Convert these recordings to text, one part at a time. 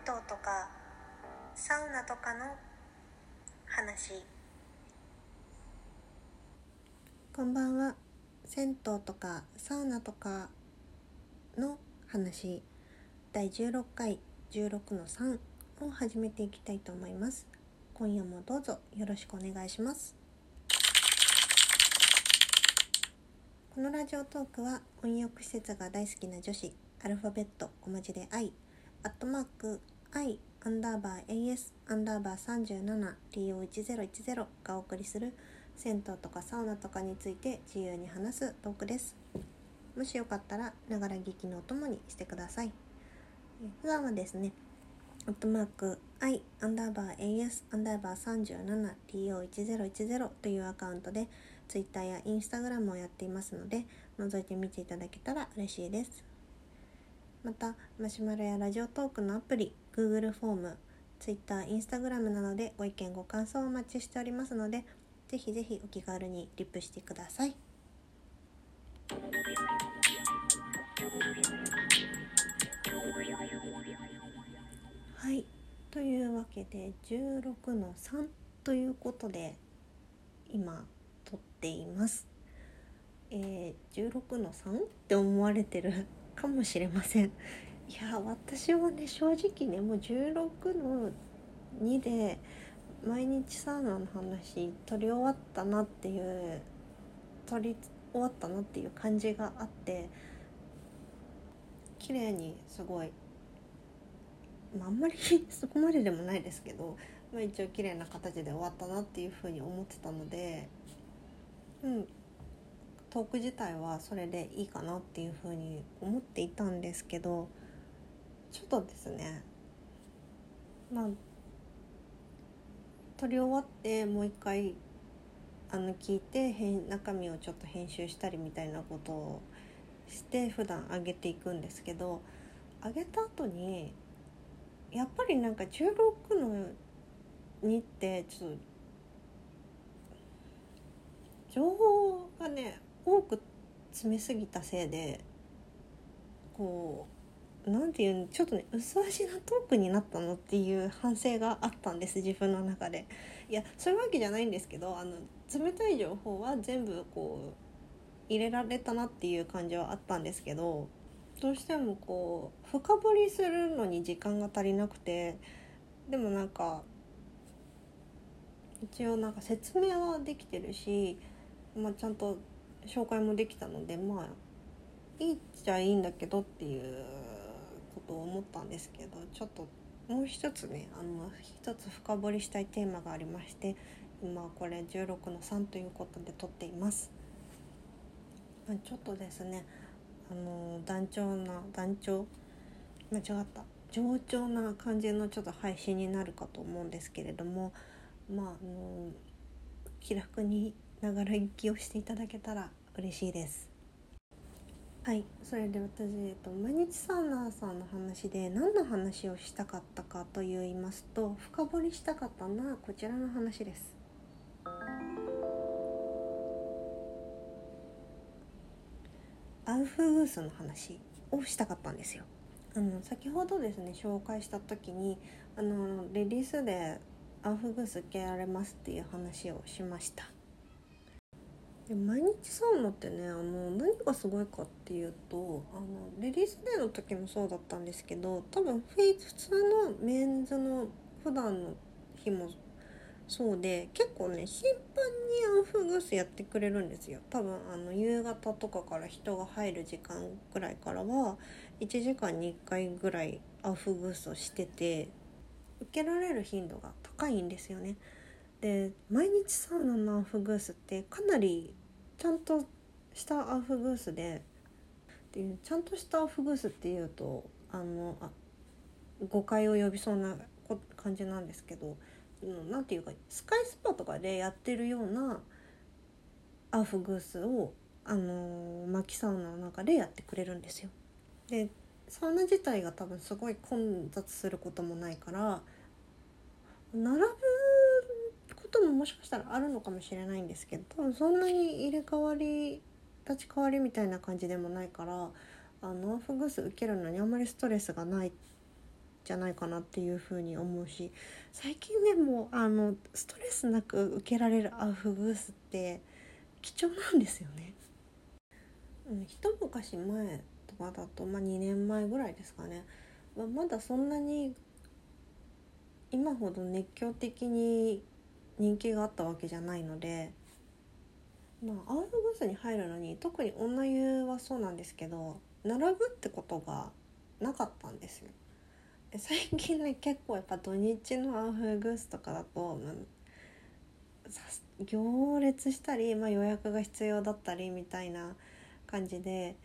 湯とかサウナとかの話。こんばんは。銭湯とかサウナとかの話。第16回16の3を始めていきたいと思います。今夜もどうぞよろしくお願いします。このラジオトークは温浴施設が大好きな女子アルファベット小文字で I アットマーク I アンダーバー AS アンダーバー 37TO1010 がお送りする銭湯とかサウナとかについて自由に話すトークです。もしよかったらながら聞きのお供にしてください。普段はですねアットマーク I アンダーバー AS アンダーバー 37TO1010 というアカウントで Twitter や Instagram をやっていますので覗いてみていただけたら嬉しいです。またマシュマロやラジオトークのアプリ Google フォーム Twitter、Instagram などでご意見ご感想をお待ちしておりますのでぜひぜひお気軽にリップしてくださいはいというわけで16の3ということで今撮っていますえー、16の 3? って思われてるかもしれません。いや私はね正直ねもう16の2で毎日サウナの話取り終わったなっていう取り終わったなっていう感じがあって綺麗にすごい、まあ、あんまり そこまででもないですけど、まあ、一応綺麗な形で終わったなっていうふうに思ってたのでうんトーク自体はそれでいいかなっていうふうに思っていたんですけどちょっとですねまあ撮り終わってもう一回あの聞いて中身をちょっと編集したりみたいなことをして普段上げていくんですけど上げた後にやっぱりなんか16の2ってちょっと情報がね多く詰めすぎたせいでこうなんていうちょっとね薄味なトークになったのっていう反省があったんです自分の中で。いやそういうわけじゃないんですけどあの冷たい情報は全部こう入れられたなっていう感じはあったんですけどどうしてもこう深掘りするのに時間が足りなくてでもなんか一応なんか説明はできてるし、まあ、ちゃんと紹介もできたのでまあいいっちゃいいんだけどっていうことを思ったんですけどちょっともう一つねあの一つ深掘りしたいテーマがありまして今これ16の3ということで撮っています。ちょっとですねあの団長な団長間違った上調な感じのちょっと配信になるかと思うんですけれどもまああの気楽にながら聞きをしていただけたら嬉しいです。はいそれで私、えっと、毎日サウナーさんの話で何の話をしたかったかと言いますと深掘りしたかったのはこちらの話です。アウフグースの話をしたかったんですよ。あの先ほどですね紹介した時にあのレディースでアウフグース受けられますっていう話をしました。で毎日サウナってねあの何がすごいかっていうとあのレディースデーの時もそうだったんですけど多分普通のメンズの普段の日もそうで結構ね頻繁にアウフグースやってくれるんですよ。多分あの夕方とかから人が入る時間ぐらいからは1時間に1回ぐらいアウフグースをしてて受けられる頻度が高いんですよね。で毎日サウナのアウフグースってかなりちゃんとしたアウフグースででちゃんとしたアウフグースっていうとあのあ誤解を呼びそうな感じなんですけど何て言うかスカイスパとかでやってるようなアウフグースをあの薪サウナの中でやってくれるんですよ。でサウナ自体が多分すごい混雑することもないから並ぶことももしかしたらあるのかもしれないんですけど多分そんなに入れ替わり立ち替わりみたいな感じでもないからあのアウフグス受けるのにあんまりストレスがないじゃないかなっていうふうに思うし最近ねもあのストレスなく受けられるアウフグースって貴重なんですよね。うん、一昔前とかだと、まあ、2年前ぐらいですかね、まあ、まだそんなに今ほど熱狂的に人気があったわけじゃないのでまあアウフグースに入るのに特に女湯はそうなんですけど並ぶってことがなかったんですよ。最近ね結構やっぱ土日のアウフグースとかだと、行列したり、まあ、予約が必要だったりみたいな感じで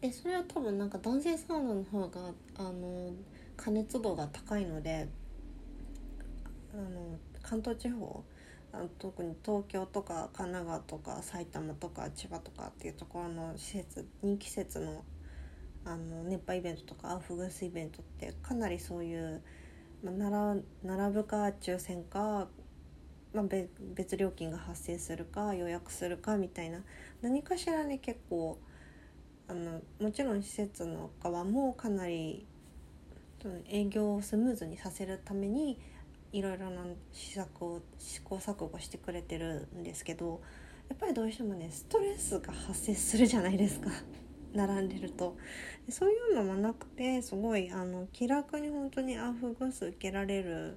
でそれは多分なんか男性サウナの方があの加熱度が高いのであの関東地方あの特に東京とか神奈川とか埼玉とか千葉とかっていうところの施設人気施設のあの熱波イベントとかアウフグースイベントってかなりそういう、まあ、並ぶか抽選か、まあ、別料金が発生するか予約するかみたいな何かしらね結構あのもちろん施設の側もかなり営業をスムーズにさせるためにいろいろな施策を試行錯誤してくれてるんですけどやっぱりどうしてもねストレスが発生するじゃないですか 並んでるとそういうのもなくてすごいあの気楽に本当にアフグース受けられる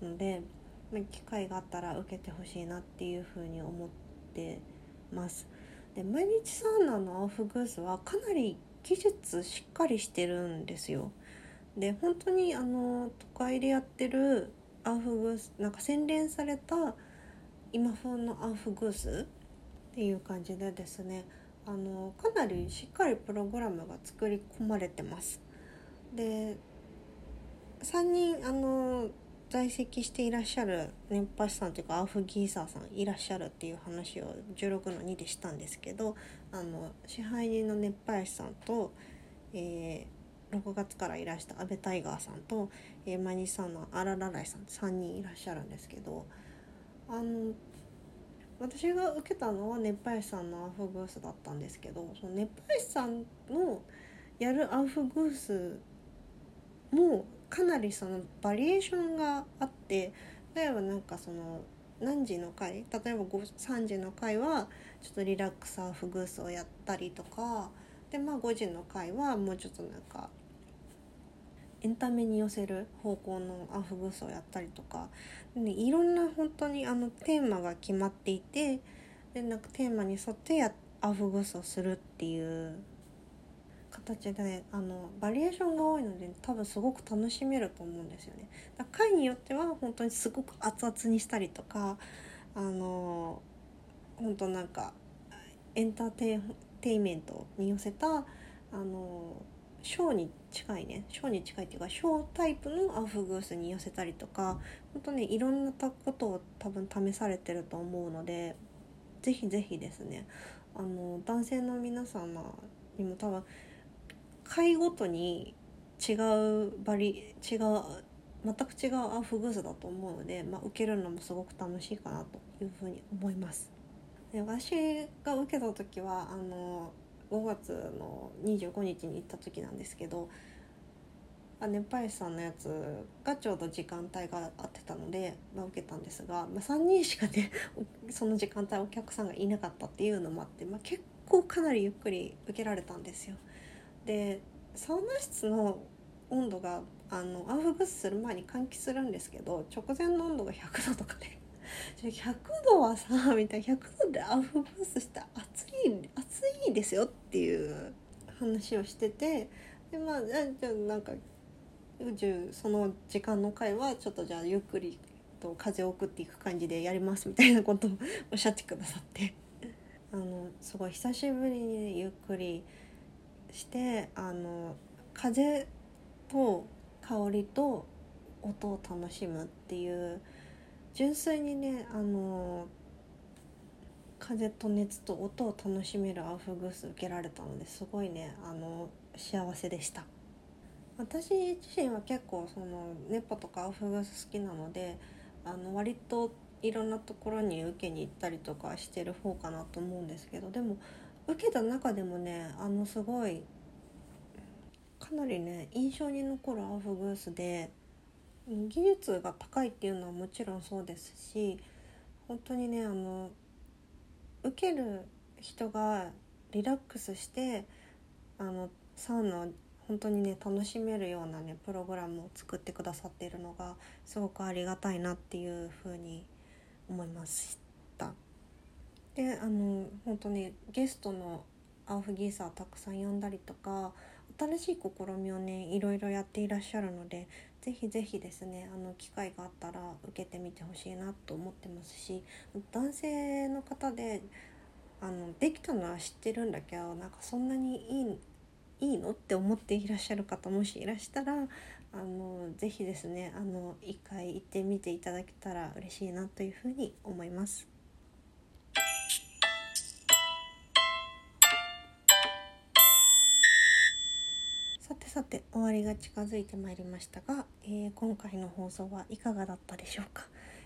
ので機会があったら受けてほしいなっていうふうに思ってます。で毎日サウナのアウフグースはかなり技術しっかりしてるんですよ。で本当にあの都会でやってるアウフグースなんか洗練された今風のアウフグースっていう感じでですねあのかなりしっかりプログラムが作り込まれてます。で3人あの在籍していらっしゃる熱波師さんというかアウフギーサーさんいらっしゃるっていう話を16の2でしたんですけどあの支配人の熱波師さんと、えー6月からいらした阿部タイガーさんと、えー、マニさんのアララライさん3人いらっしゃるんですけどあの私が受けたのは熱波師さんのアウフグースだったんですけどその熱波師さんのやるアウフグースもかなりそのバリエーションがあって例えばなんかその何時の回例えば3時の回はちょっとリラックスアウフグースをやったりとかでまあ5時の回はもうちょっとなんかエンタメに寄せる方向のアフグースをやったりとかでいろんな本当にあのテーマが決まっていてでなんかテーマに沿ってやアフグースをするっていう形で、ね、あのバリエーションが多いので多分すごく楽しめると思うんですよね。だ回によっては本当にすごく熱々にしたりとかあの本当なんかエンターテイメントに寄せたあのショーに近いねショーに近いっていうかショータイプのアフグースに寄せたりとか本当ねいろんなことを多分試されてると思うので是非是非ですねあの男性の皆様にも多分回ごとに違うバリ違う全く違うアフグースだと思うので、まあ、受けるのもすごく楽しいかなというふうに思います。で私が受けた時はあの5月の25日に行った時なんですけど熱波師さんのやつがちょうど時間帯が合ってたので、まあ、受けたんですが、まあ、3人しかね その時間帯お客さんがいなかったっていうのもあって、まあ、結構かなりゆっくり受けられたんですよ。でサウナ室の温度があのアウフグースする前に換気するんですけど直前の温度が100度とかで100度はさみたいな100度でアウフグースして暑い暑いですよっていう話をしててでまあじゃあなんか宇宙その時間の回はちょっとじゃあゆっくりと風を送っていく感じでやりますみたいなことをおっしゃってくださって。あのすごい久しぶりにゆっくりしてあの風と香りと音を楽しむっていう純粋にねあの風と熱と音を楽しめるアウフグース受けられたのですごいねあの幸せでした。私自身は結構その熱波とかアウフグース好きなのであの割といろんなところに受けに行ったりとかしてる方かなと思うんですけどでも受けた中でもねあのすごいかなりね印象に残るアウフグースで技術が高いっていうのはもちろんそうですし本当にねあの受ける人がリラックスしてあのサウナを本当にね楽しめるようなねプログラムを作ってくださっているのがすごくありがたいなっていうふうに思いました。であの本当にゲストのアウフギーサーたくさん呼んだりとか新しい試みをねいろいろやっていらっしゃるのでぜひぜひですねあの機会があったら受けてみてほしいなと思ってますし男性の方であのできたのは知ってるんだけどなんかそんなにいいいいのって思っていらっしゃる方もしいらしたらあのぜひですねあの一回行ってみていただけたら嬉しいなというふうに思います。さて終わりが近づいてまいりましたが、えー、今回の放送はいかがだったでしょうか？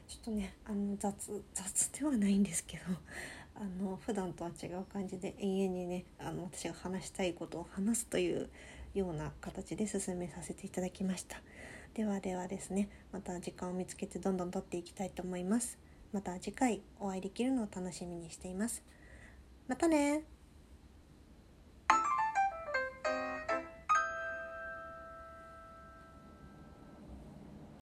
ちょっとねあの雑雑ではないんですけど あの普段とは違う感じで永遠にねあの私が話したいことを話すというような形で進めさせていただきました。ではではですねまた時間を見つけてどんどん撮っていきたいと思います。また次回お会いできるのを楽しみにしています。またね